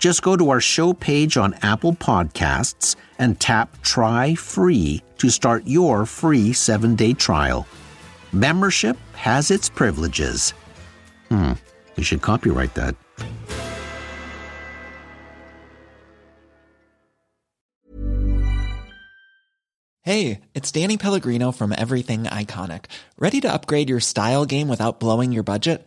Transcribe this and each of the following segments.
Just go to our show page on Apple Podcasts and tap Try Free to start your free seven day trial. Membership has its privileges. Hmm, you should copyright that. Hey, it's Danny Pellegrino from Everything Iconic. Ready to upgrade your style game without blowing your budget?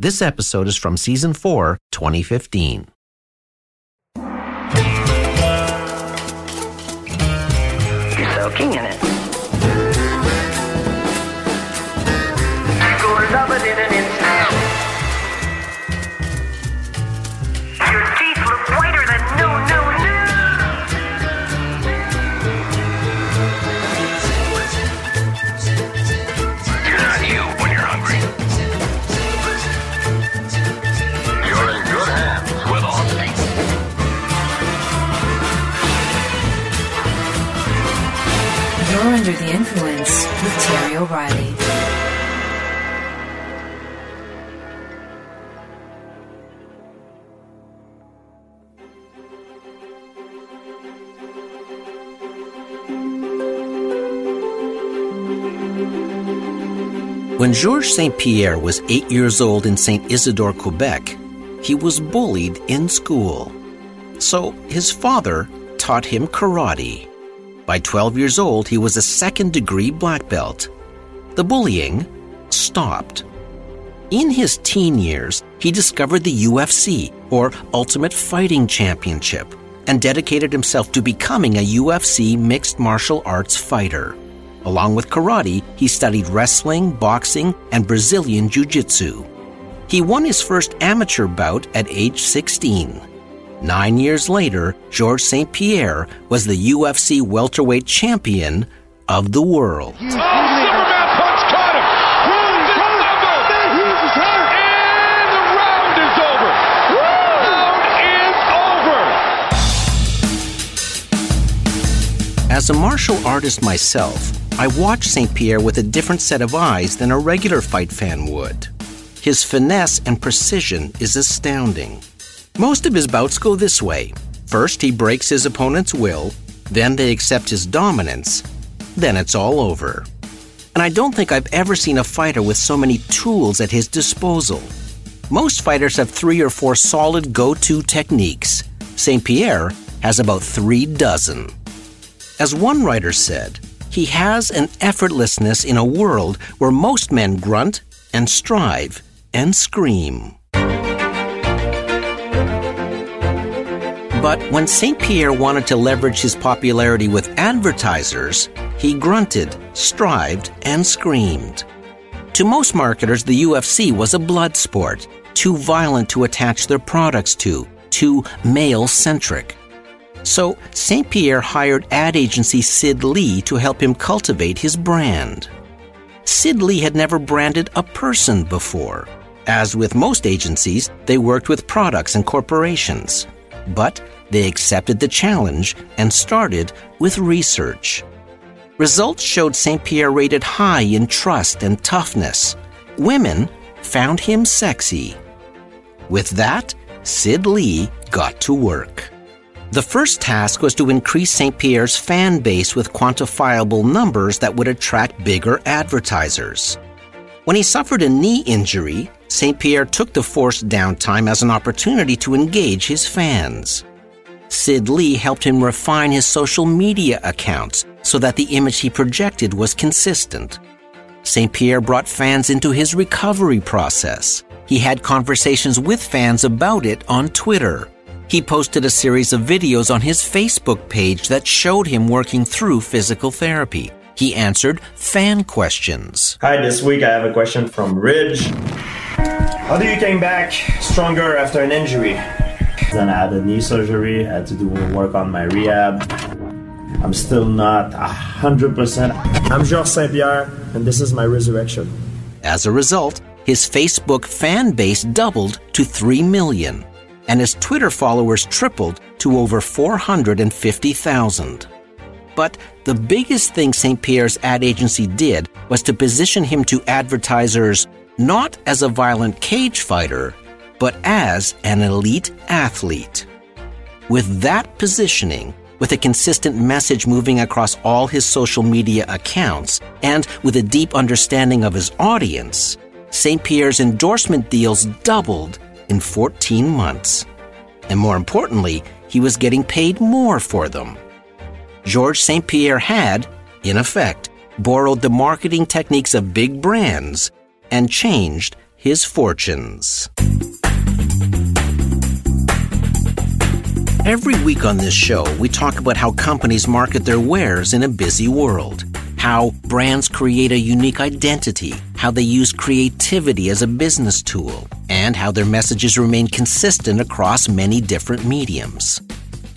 this episode is from season 4, 2015. You're soaking in it. You'll love it in an instant. When Georges St. Pierre was eight years old in St. Isidore, Quebec, he was bullied in school. So his father taught him karate. By 12 years old, he was a second degree black belt. The bullying stopped. In his teen years, he discovered the UFC, or Ultimate Fighting Championship, and dedicated himself to becoming a UFC mixed martial arts fighter. Along with karate, he studied wrestling, boxing, and Brazilian jiu jitsu. He won his first amateur bout at age 16. Nine years later, Georges St. Pierre was the UFC welterweight champion of the world. As a martial artist myself, I watch St. Pierre with a different set of eyes than a regular fight fan would. His finesse and precision is astounding. Most of his bouts go this way First, he breaks his opponent's will, then they accept his dominance, then it's all over. And I don't think I've ever seen a fighter with so many tools at his disposal. Most fighters have three or four solid go to techniques. St. Pierre has about three dozen. As one writer said, he has an effortlessness in a world where most men grunt and strive and scream. But when St. Pierre wanted to leverage his popularity with advertisers, he grunted, strived, and screamed. To most marketers, the UFC was a blood sport, too violent to attach their products to, too male centric. So, St. Pierre hired ad agency Sid Lee to help him cultivate his brand. Sid Lee had never branded a person before. As with most agencies, they worked with products and corporations. But they accepted the challenge and started with research. Results showed St. Pierre rated high in trust and toughness. Women found him sexy. With that, Sid Lee got to work. The first task was to increase St. Pierre's fan base with quantifiable numbers that would attract bigger advertisers. When he suffered a knee injury, St. Pierre took the forced downtime as an opportunity to engage his fans. Sid Lee helped him refine his social media accounts so that the image he projected was consistent. St. Pierre brought fans into his recovery process. He had conversations with fans about it on Twitter. He posted a series of videos on his Facebook page that showed him working through physical therapy. He answered fan questions. Hi, this week I have a question from Ridge. How do you came back stronger after an injury? Then I had a knee surgery, I had to do work on my rehab. I'm still not 100%. I'm Georges St. Pierre, and this is my resurrection. As a result, his Facebook fan base doubled to 3 million, and his Twitter followers tripled to over 450,000. But the biggest thing St. Pierre's ad agency did was to position him to advertisers not as a violent cage fighter, but as an elite athlete. With that positioning, with a consistent message moving across all his social media accounts, and with a deep understanding of his audience, St. Pierre's endorsement deals doubled in 14 months. And more importantly, he was getting paid more for them. Georges St. Pierre had, in effect, borrowed the marketing techniques of big brands and changed his fortunes. Every week on this show, we talk about how companies market their wares in a busy world, how brands create a unique identity, how they use creativity as a business tool, and how their messages remain consistent across many different mediums.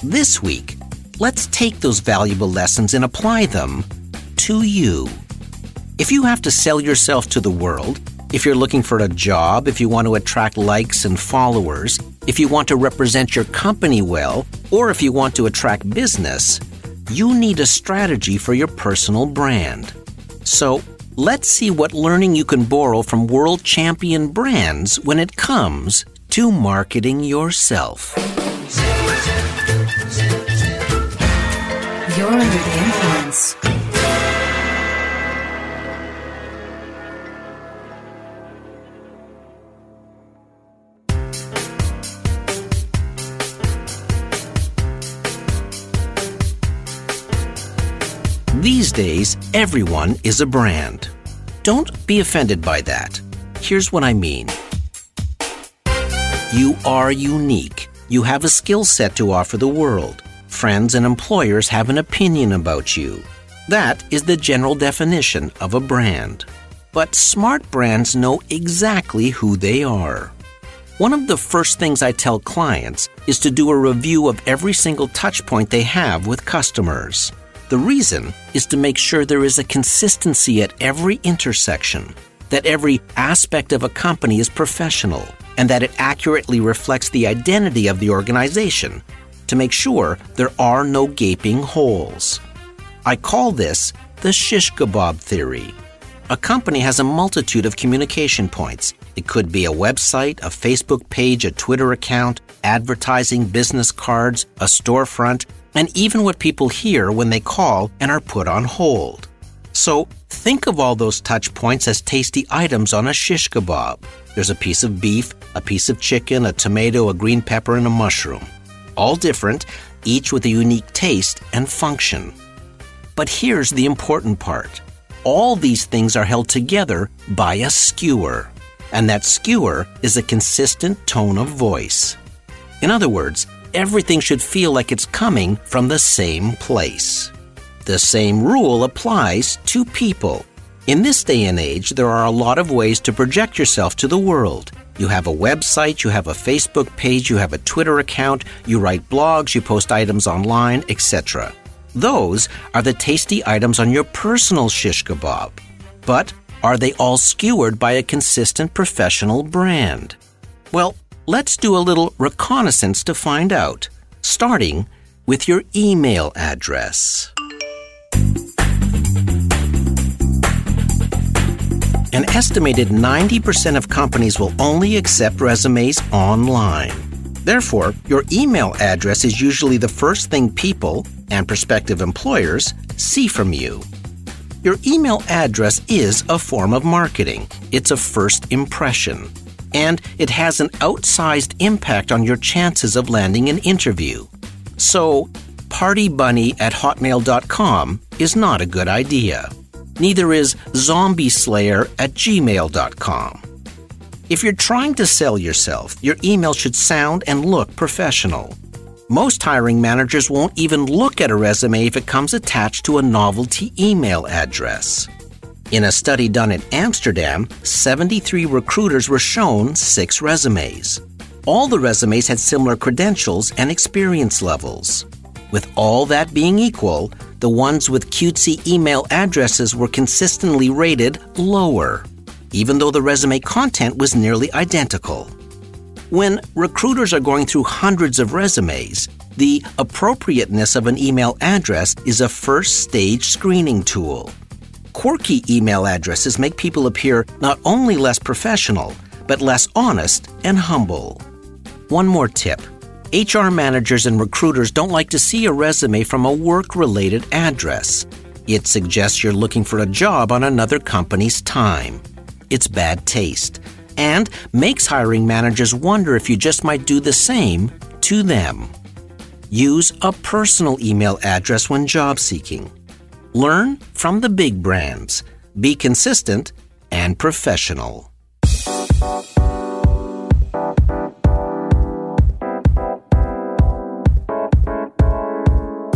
This week, let's take those valuable lessons and apply them to you. If you have to sell yourself to the world, if you're looking for a job, if you want to attract likes and followers, if you want to represent your company well, or if you want to attract business, you need a strategy for your personal brand. So, let's see what learning you can borrow from world champion brands when it comes to marketing yourself. You're under the influence. These days, everyone is a brand. Don't be offended by that. Here's what I mean You are unique. You have a skill set to offer the world. Friends and employers have an opinion about you. That is the general definition of a brand. But smart brands know exactly who they are. One of the first things I tell clients is to do a review of every single touch point they have with customers. The reason is to make sure there is a consistency at every intersection, that every aspect of a company is professional, and that it accurately reflects the identity of the organization to make sure there are no gaping holes. I call this the shish kebab theory. a company has a multitude of communication points. It could be a website, a Facebook page, a Twitter account, advertising, business cards, a storefront, and even what people hear when they call and are put on hold. So think of all those touch points as tasty items on a shish kebab. There's a piece of beef, a piece of chicken, a tomato, a green pepper, and a mushroom. All different, each with a unique taste and function. But here's the important part all these things are held together by a skewer, and that skewer is a consistent tone of voice. In other words, everything should feel like it's coming from the same place. The same rule applies to people. In this day and age, there are a lot of ways to project yourself to the world. You have a website, you have a Facebook page, you have a Twitter account, you write blogs, you post items online, etc. Those are the tasty items on your personal shish kebab. But are they all skewered by a consistent professional brand? Well, let's do a little reconnaissance to find out, starting with your email address. An estimated 90% of companies will only accept resumes online. Therefore, your email address is usually the first thing people and prospective employers see from you. Your email address is a form of marketing. It's a first impression. And it has an outsized impact on your chances of landing an interview. So, partybunny at hotmail.com is not a good idea. Neither is zombieslayer at gmail.com. If you're trying to sell yourself, your email should sound and look professional. Most hiring managers won't even look at a resume if it comes attached to a novelty email address. In a study done in Amsterdam, 73 recruiters were shown six resumes. All the resumes had similar credentials and experience levels. With all that being equal, the ones with cutesy email addresses were consistently rated lower, even though the resume content was nearly identical. When recruiters are going through hundreds of resumes, the appropriateness of an email address is a first stage screening tool. Quirky email addresses make people appear not only less professional, but less honest and humble. One more tip HR managers and recruiters don't like to see a resume from a work related address. It suggests you're looking for a job on another company's time. It's bad taste and makes hiring managers wonder if you just might do the same to them. Use a personal email address when job seeking. Learn from the big brands. Be consistent and professional.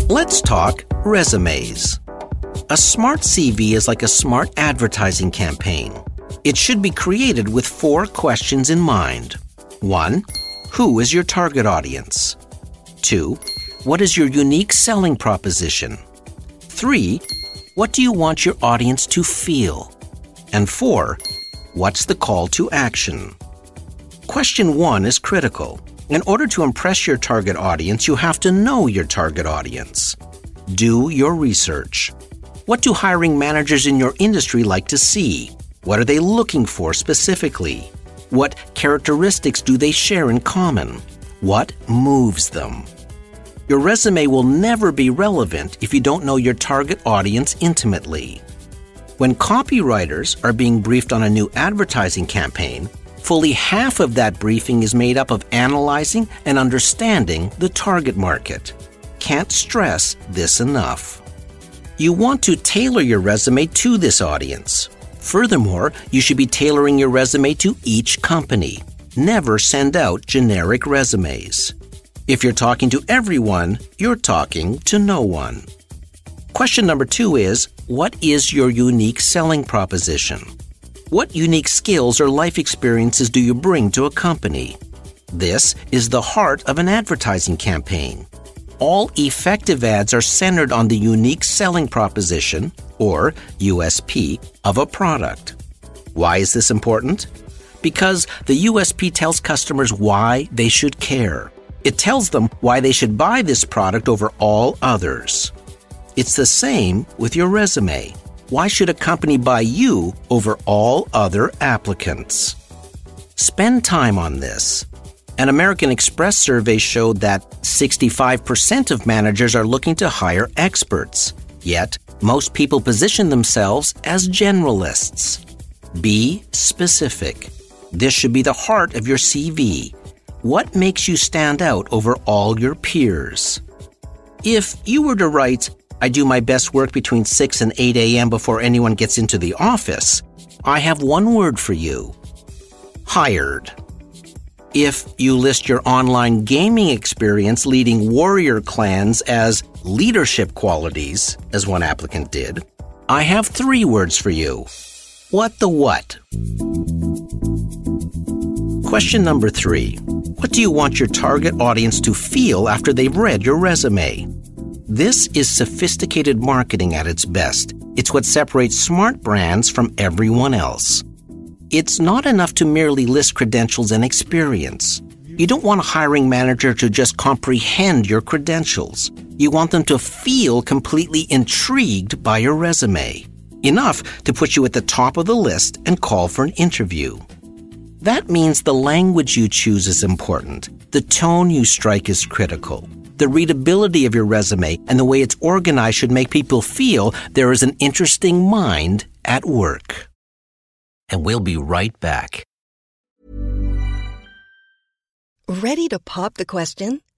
Let's talk resumes. A smart CV is like a smart advertising campaign. It should be created with four questions in mind. 1. Who is your target audience? 2. What is your unique selling proposition? 3. What do you want your audience to feel? And 4. What's the call to action? Question 1 is critical. In order to impress your target audience, you have to know your target audience. Do your research. What do hiring managers in your industry like to see? What are they looking for specifically? What characteristics do they share in common? What moves them? Your resume will never be relevant if you don't know your target audience intimately. When copywriters are being briefed on a new advertising campaign, fully half of that briefing is made up of analyzing and understanding the target market. Can't stress this enough. You want to tailor your resume to this audience. Furthermore, you should be tailoring your resume to each company. Never send out generic resumes. If you're talking to everyone, you're talking to no one. Question number two is What is your unique selling proposition? What unique skills or life experiences do you bring to a company? This is the heart of an advertising campaign. All effective ads are centered on the unique selling proposition, or USP, of a product. Why is this important? Because the USP tells customers why they should care. It tells them why they should buy this product over all others. It's the same with your resume. Why should a company buy you over all other applicants? Spend time on this. An American Express survey showed that 65% of managers are looking to hire experts. Yet, most people position themselves as generalists. Be specific. This should be the heart of your CV. What makes you stand out over all your peers? If you were to write, I do my best work between 6 and 8 a.m. before anyone gets into the office, I have one word for you hired. If you list your online gaming experience leading warrior clans as leadership qualities, as one applicant did, I have three words for you. What the what? Question number three What do you want your target audience to feel after they've read your resume? This is sophisticated marketing at its best. It's what separates smart brands from everyone else. It's not enough to merely list credentials and experience. You don't want a hiring manager to just comprehend your credentials. You want them to feel completely intrigued by your resume. Enough to put you at the top of the list and call for an interview. That means the language you choose is important. The tone you strike is critical. The readability of your resume and the way it's organized should make people feel there is an interesting mind at work. And we'll be right back. Ready to pop the question?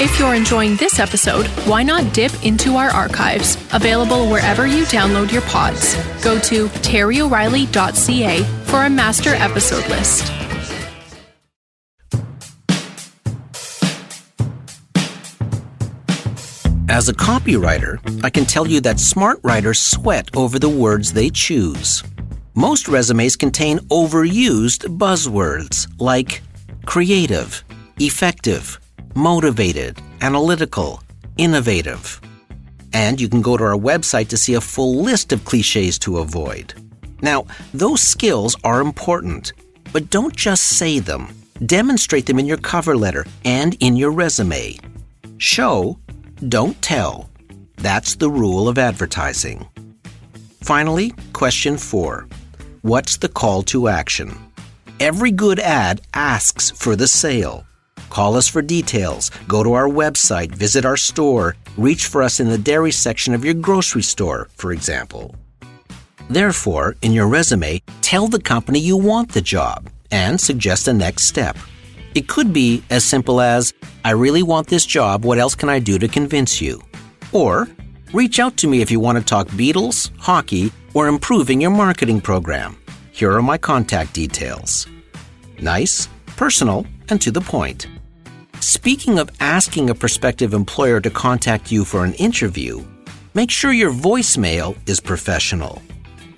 If you're enjoying this episode, why not dip into our archives, available wherever you download your pods. Go to terryoreilly.ca for a master episode list. As a copywriter, I can tell you that smart writers sweat over the words they choose. Most resumes contain overused buzzwords like creative, effective, motivated, analytical, innovative. And you can go to our website to see a full list of cliches to avoid. Now, those skills are important, but don't just say them. Demonstrate them in your cover letter and in your resume. Show, don't tell. That's the rule of advertising. Finally, question four What's the call to action? Every good ad asks for the sale. Call us for details, go to our website, visit our store, reach for us in the dairy section of your grocery store, for example. Therefore, in your resume, tell the company you want the job and suggest a next step. It could be as simple as, I really want this job, what else can I do to convince you? Or, reach out to me if you want to talk Beatles, hockey, or improving your marketing program. Here are my contact details. Nice, personal, and to the point. Speaking of asking a prospective employer to contact you for an interview, make sure your voicemail is professional.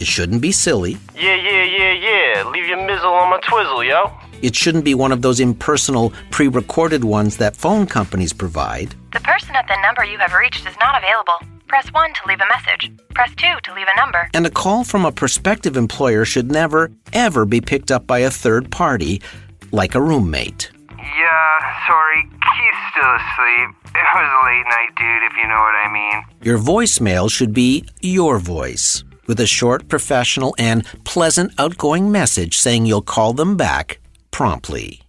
It shouldn't be silly. Yeah, yeah, yeah, yeah. Leave your mizzle on my twizzle, yo. It shouldn't be one of those impersonal, pre recorded ones that phone companies provide. The person at the number you have reached is not available. Press 1 to leave a message. Press 2 to leave a number. And a call from a prospective employer should never, ever be picked up by a third party, like a roommate. Yeah, sorry. Keith's still asleep. It was a late night, dude, if you know what I mean. Your voicemail should be your voice, with a short, professional, and pleasant outgoing message saying you'll call them back promptly.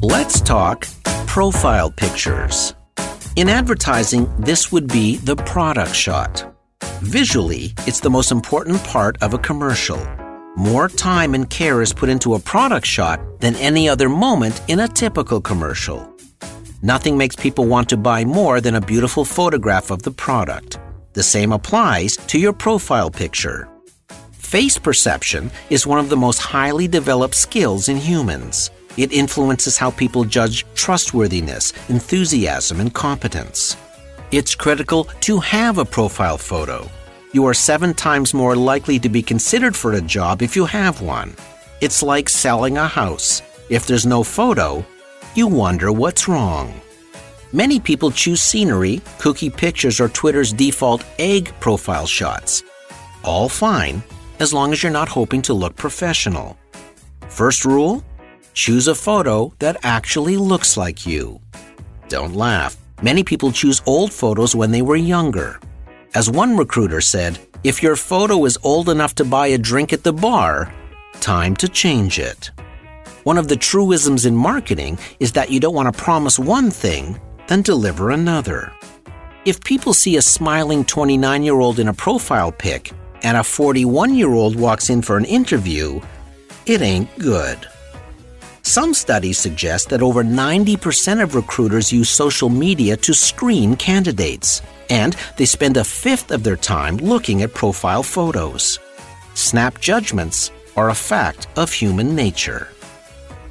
Let's talk profile pictures. In advertising, this would be the product shot. Visually, it's the most important part of a commercial. More time and care is put into a product shot than any other moment in a typical commercial. Nothing makes people want to buy more than a beautiful photograph of the product. The same applies to your profile picture. Face perception is one of the most highly developed skills in humans. It influences how people judge trustworthiness, enthusiasm, and competence. It's critical to have a profile photo. You are seven times more likely to be considered for a job if you have one. It's like selling a house. If there's no photo, you wonder what's wrong. Many people choose scenery, cookie pictures, or Twitter's default egg profile shots. All fine, as long as you're not hoping to look professional. First rule choose a photo that actually looks like you. Don't laugh. Many people choose old photos when they were younger. As one recruiter said, if your photo is old enough to buy a drink at the bar, time to change it. One of the truisms in marketing is that you don't want to promise one thing, then deliver another. If people see a smiling 29 year old in a profile pic and a 41 year old walks in for an interview, it ain't good. Some studies suggest that over 90% of recruiters use social media to screen candidates, and they spend a fifth of their time looking at profile photos. Snap judgments are a fact of human nature.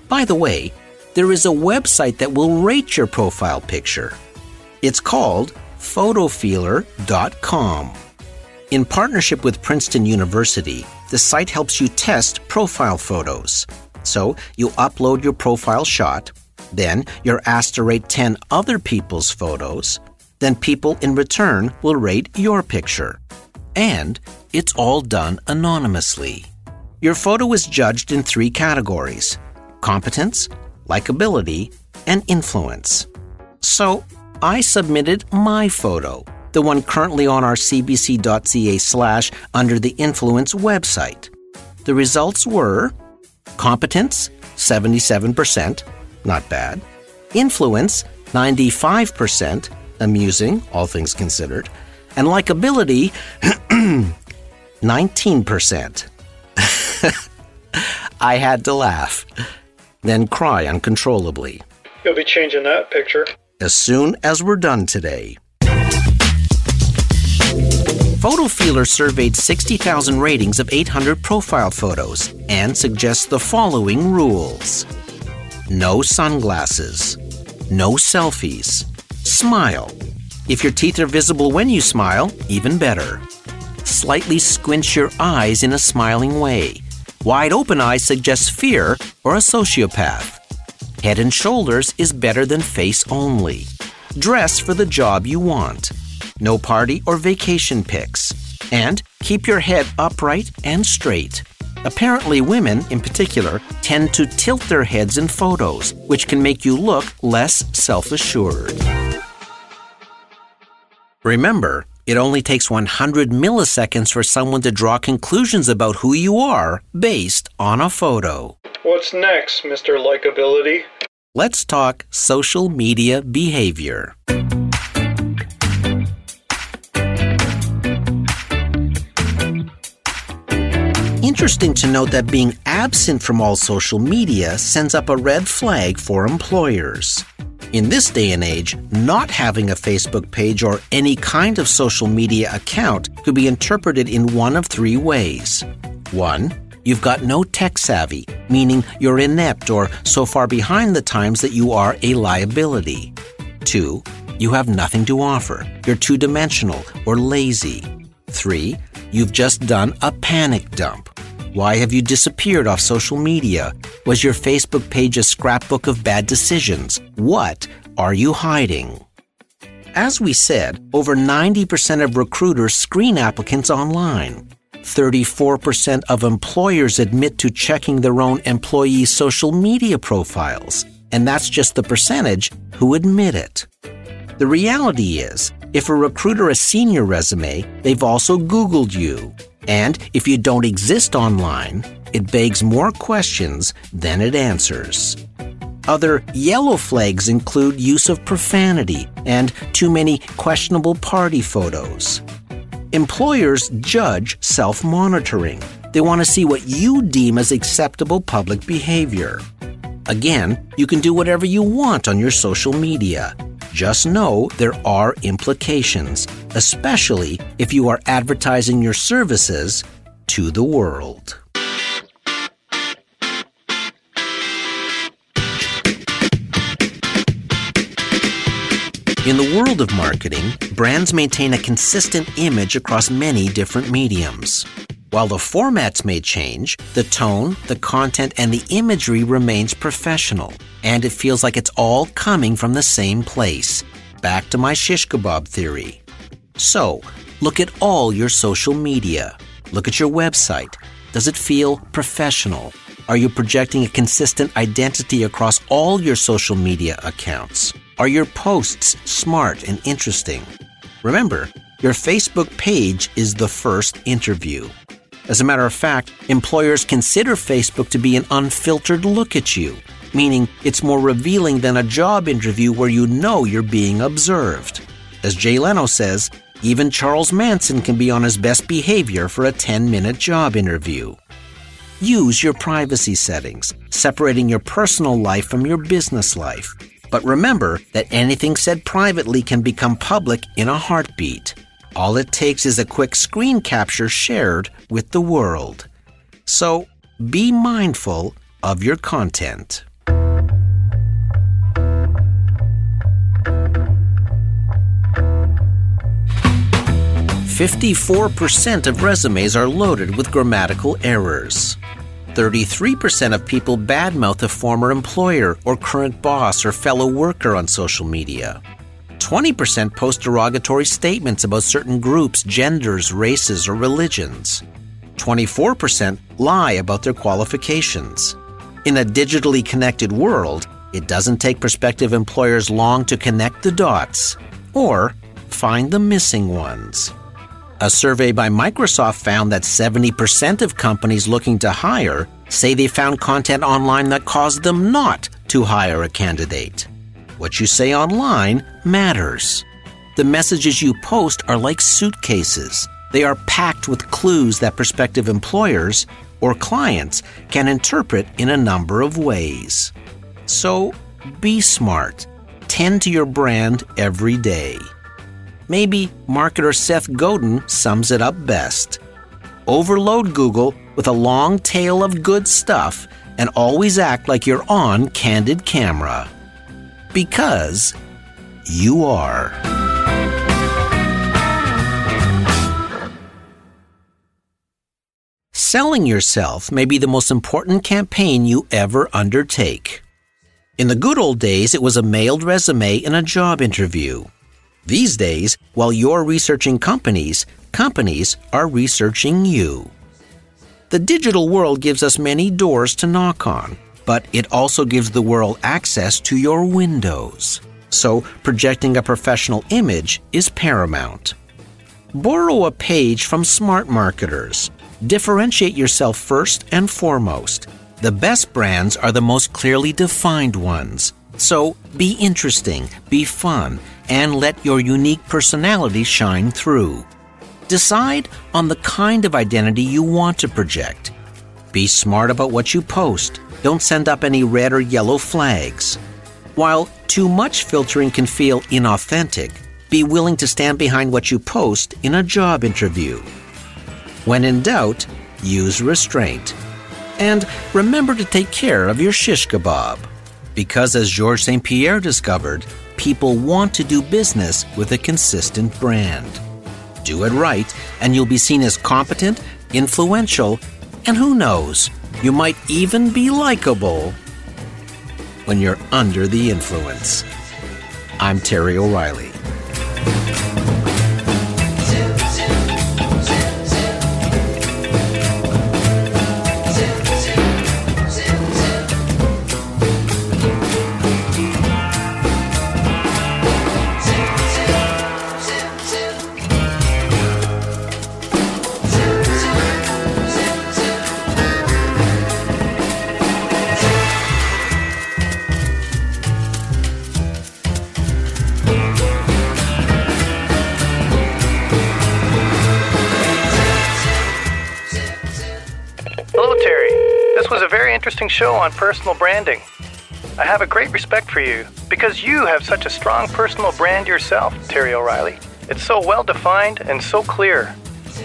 By the way, there is a website that will rate your profile picture. It's called photofeeler.com. In partnership with Princeton University, the site helps you test profile photos. So you upload your profile shot, then you're asked to rate 10 other people's photos, then people in return will rate your picture. And it's all done anonymously. Your photo is judged in three categories competence, likability, and influence. So I submitted my photo, the one currently on our cbc.ca slash under the influence website. The results were competence, 77%, not bad, influence, 95%, amusing, all things considered, and likability, 19%. I had to laugh, then cry uncontrollably. You'll be changing that picture. As soon as we're done today. PhotoFeeler surveyed 60,000 ratings of 800 profile photos and suggests the following rules No sunglasses, no selfies, smile. If your teeth are visible when you smile, even better. Slightly squint your eyes in a smiling way. Wide open eyes suggests fear or a sociopath. Head and shoulders is better than face only. Dress for the job you want. No party or vacation pics. And keep your head upright and straight. Apparently, women, in particular, tend to tilt their heads in photos, which can make you look less self assured. Remember, it only takes 100 milliseconds for someone to draw conclusions about who you are based on a photo. What's next, Mr. Likability? Let's talk social media behavior. Interesting to note that being absent from all social media sends up a red flag for employers. In this day and age, not having a Facebook page or any kind of social media account could be interpreted in one of three ways. One, you've got no tech savvy, meaning you're inept or so far behind the times that you are a liability. Two, you have nothing to offer. You're two dimensional or lazy. Three, you've just done a panic dump. Why have you disappeared off social media? Was your Facebook page a scrapbook of bad decisions? What are you hiding? As we said, over 90% of recruiters screen applicants online. 34% of employers admit to checking their own employees' social media profiles, and that's just the percentage who admit it. The reality is, if a recruiter has seen your resume, they've also Googled you. And if you don't exist online, it begs more questions than it answers. Other yellow flags include use of profanity and too many questionable party photos. Employers judge self monitoring. They want to see what you deem as acceptable public behavior. Again, you can do whatever you want on your social media. Just know there are implications, especially if you are advertising your services to the world. In the world of marketing, brands maintain a consistent image across many different mediums. While the formats may change, the tone, the content, and the imagery remains professional, and it feels like it's all coming from the same place. Back to my shish kebab theory. So, look at all your social media. Look at your website. Does it feel professional? Are you projecting a consistent identity across all your social media accounts? Are your posts smart and interesting? Remember, your Facebook page is the first interview. As a matter of fact, employers consider Facebook to be an unfiltered look at you, meaning it's more revealing than a job interview where you know you're being observed. As Jay Leno says, even Charles Manson can be on his best behavior for a 10 minute job interview. Use your privacy settings, separating your personal life from your business life. But remember that anything said privately can become public in a heartbeat. All it takes is a quick screen capture shared with the world. So be mindful of your content. Fifty-four percent of resumes are loaded with grammatical errors. 33% of people badmouth a former employer or current boss or fellow worker on social media. 20% post derogatory statements about certain groups, genders, races, or religions. 24% lie about their qualifications. In a digitally connected world, it doesn't take prospective employers long to connect the dots or find the missing ones. A survey by Microsoft found that 70% of companies looking to hire say they found content online that caused them not to hire a candidate. What you say online matters. The messages you post are like suitcases. They are packed with clues that prospective employers or clients can interpret in a number of ways. So be smart. Tend to your brand every day. Maybe marketer Seth Godin sums it up best. Overload Google with a long tail of good stuff and always act like you're on candid camera. Because you are. Selling yourself may be the most important campaign you ever undertake. In the good old days, it was a mailed resume in a job interview. These days, while you're researching companies, companies are researching you. The digital world gives us many doors to knock on, but it also gives the world access to your windows. So, projecting a professional image is paramount. Borrow a page from smart marketers. Differentiate yourself first and foremost. The best brands are the most clearly defined ones. So, be interesting, be fun, and let your unique personality shine through. Decide on the kind of identity you want to project. Be smart about what you post. Don't send up any red or yellow flags. While too much filtering can feel inauthentic, be willing to stand behind what you post in a job interview. When in doubt, use restraint. And remember to take care of your shish kebab. Because as Georges St. Pierre discovered, people want to do business with a consistent brand. Do it right, and you'll be seen as competent, influential, and who knows, you might even be likable when you're under the influence. I'm Terry O'Reilly. On personal branding. I have a great respect for you because you have such a strong personal brand yourself, Terry O'Reilly. It's so well defined and so clear.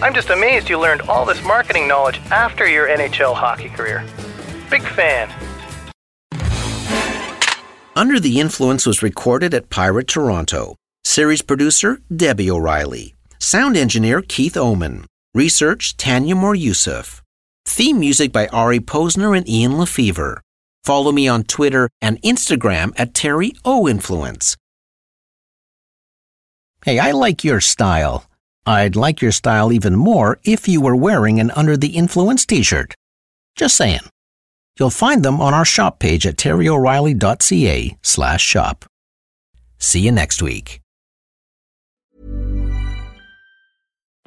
I'm just amazed you learned all this marketing knowledge after your NHL hockey career. Big fan. Under the Influence was recorded at Pirate Toronto. Series producer Debbie O'Reilly. Sound engineer Keith Oman. Research Tanya Moore Yusuf. Theme music by Ari Posner and Ian LeFeuvre. Follow me on Twitter and Instagram at Terry O Influence. Hey, I like your style. I'd like your style even more if you were wearing an Under the Influence t shirt. Just saying. You'll find them on our shop page at terryoreilly.ca slash shop. See you next week.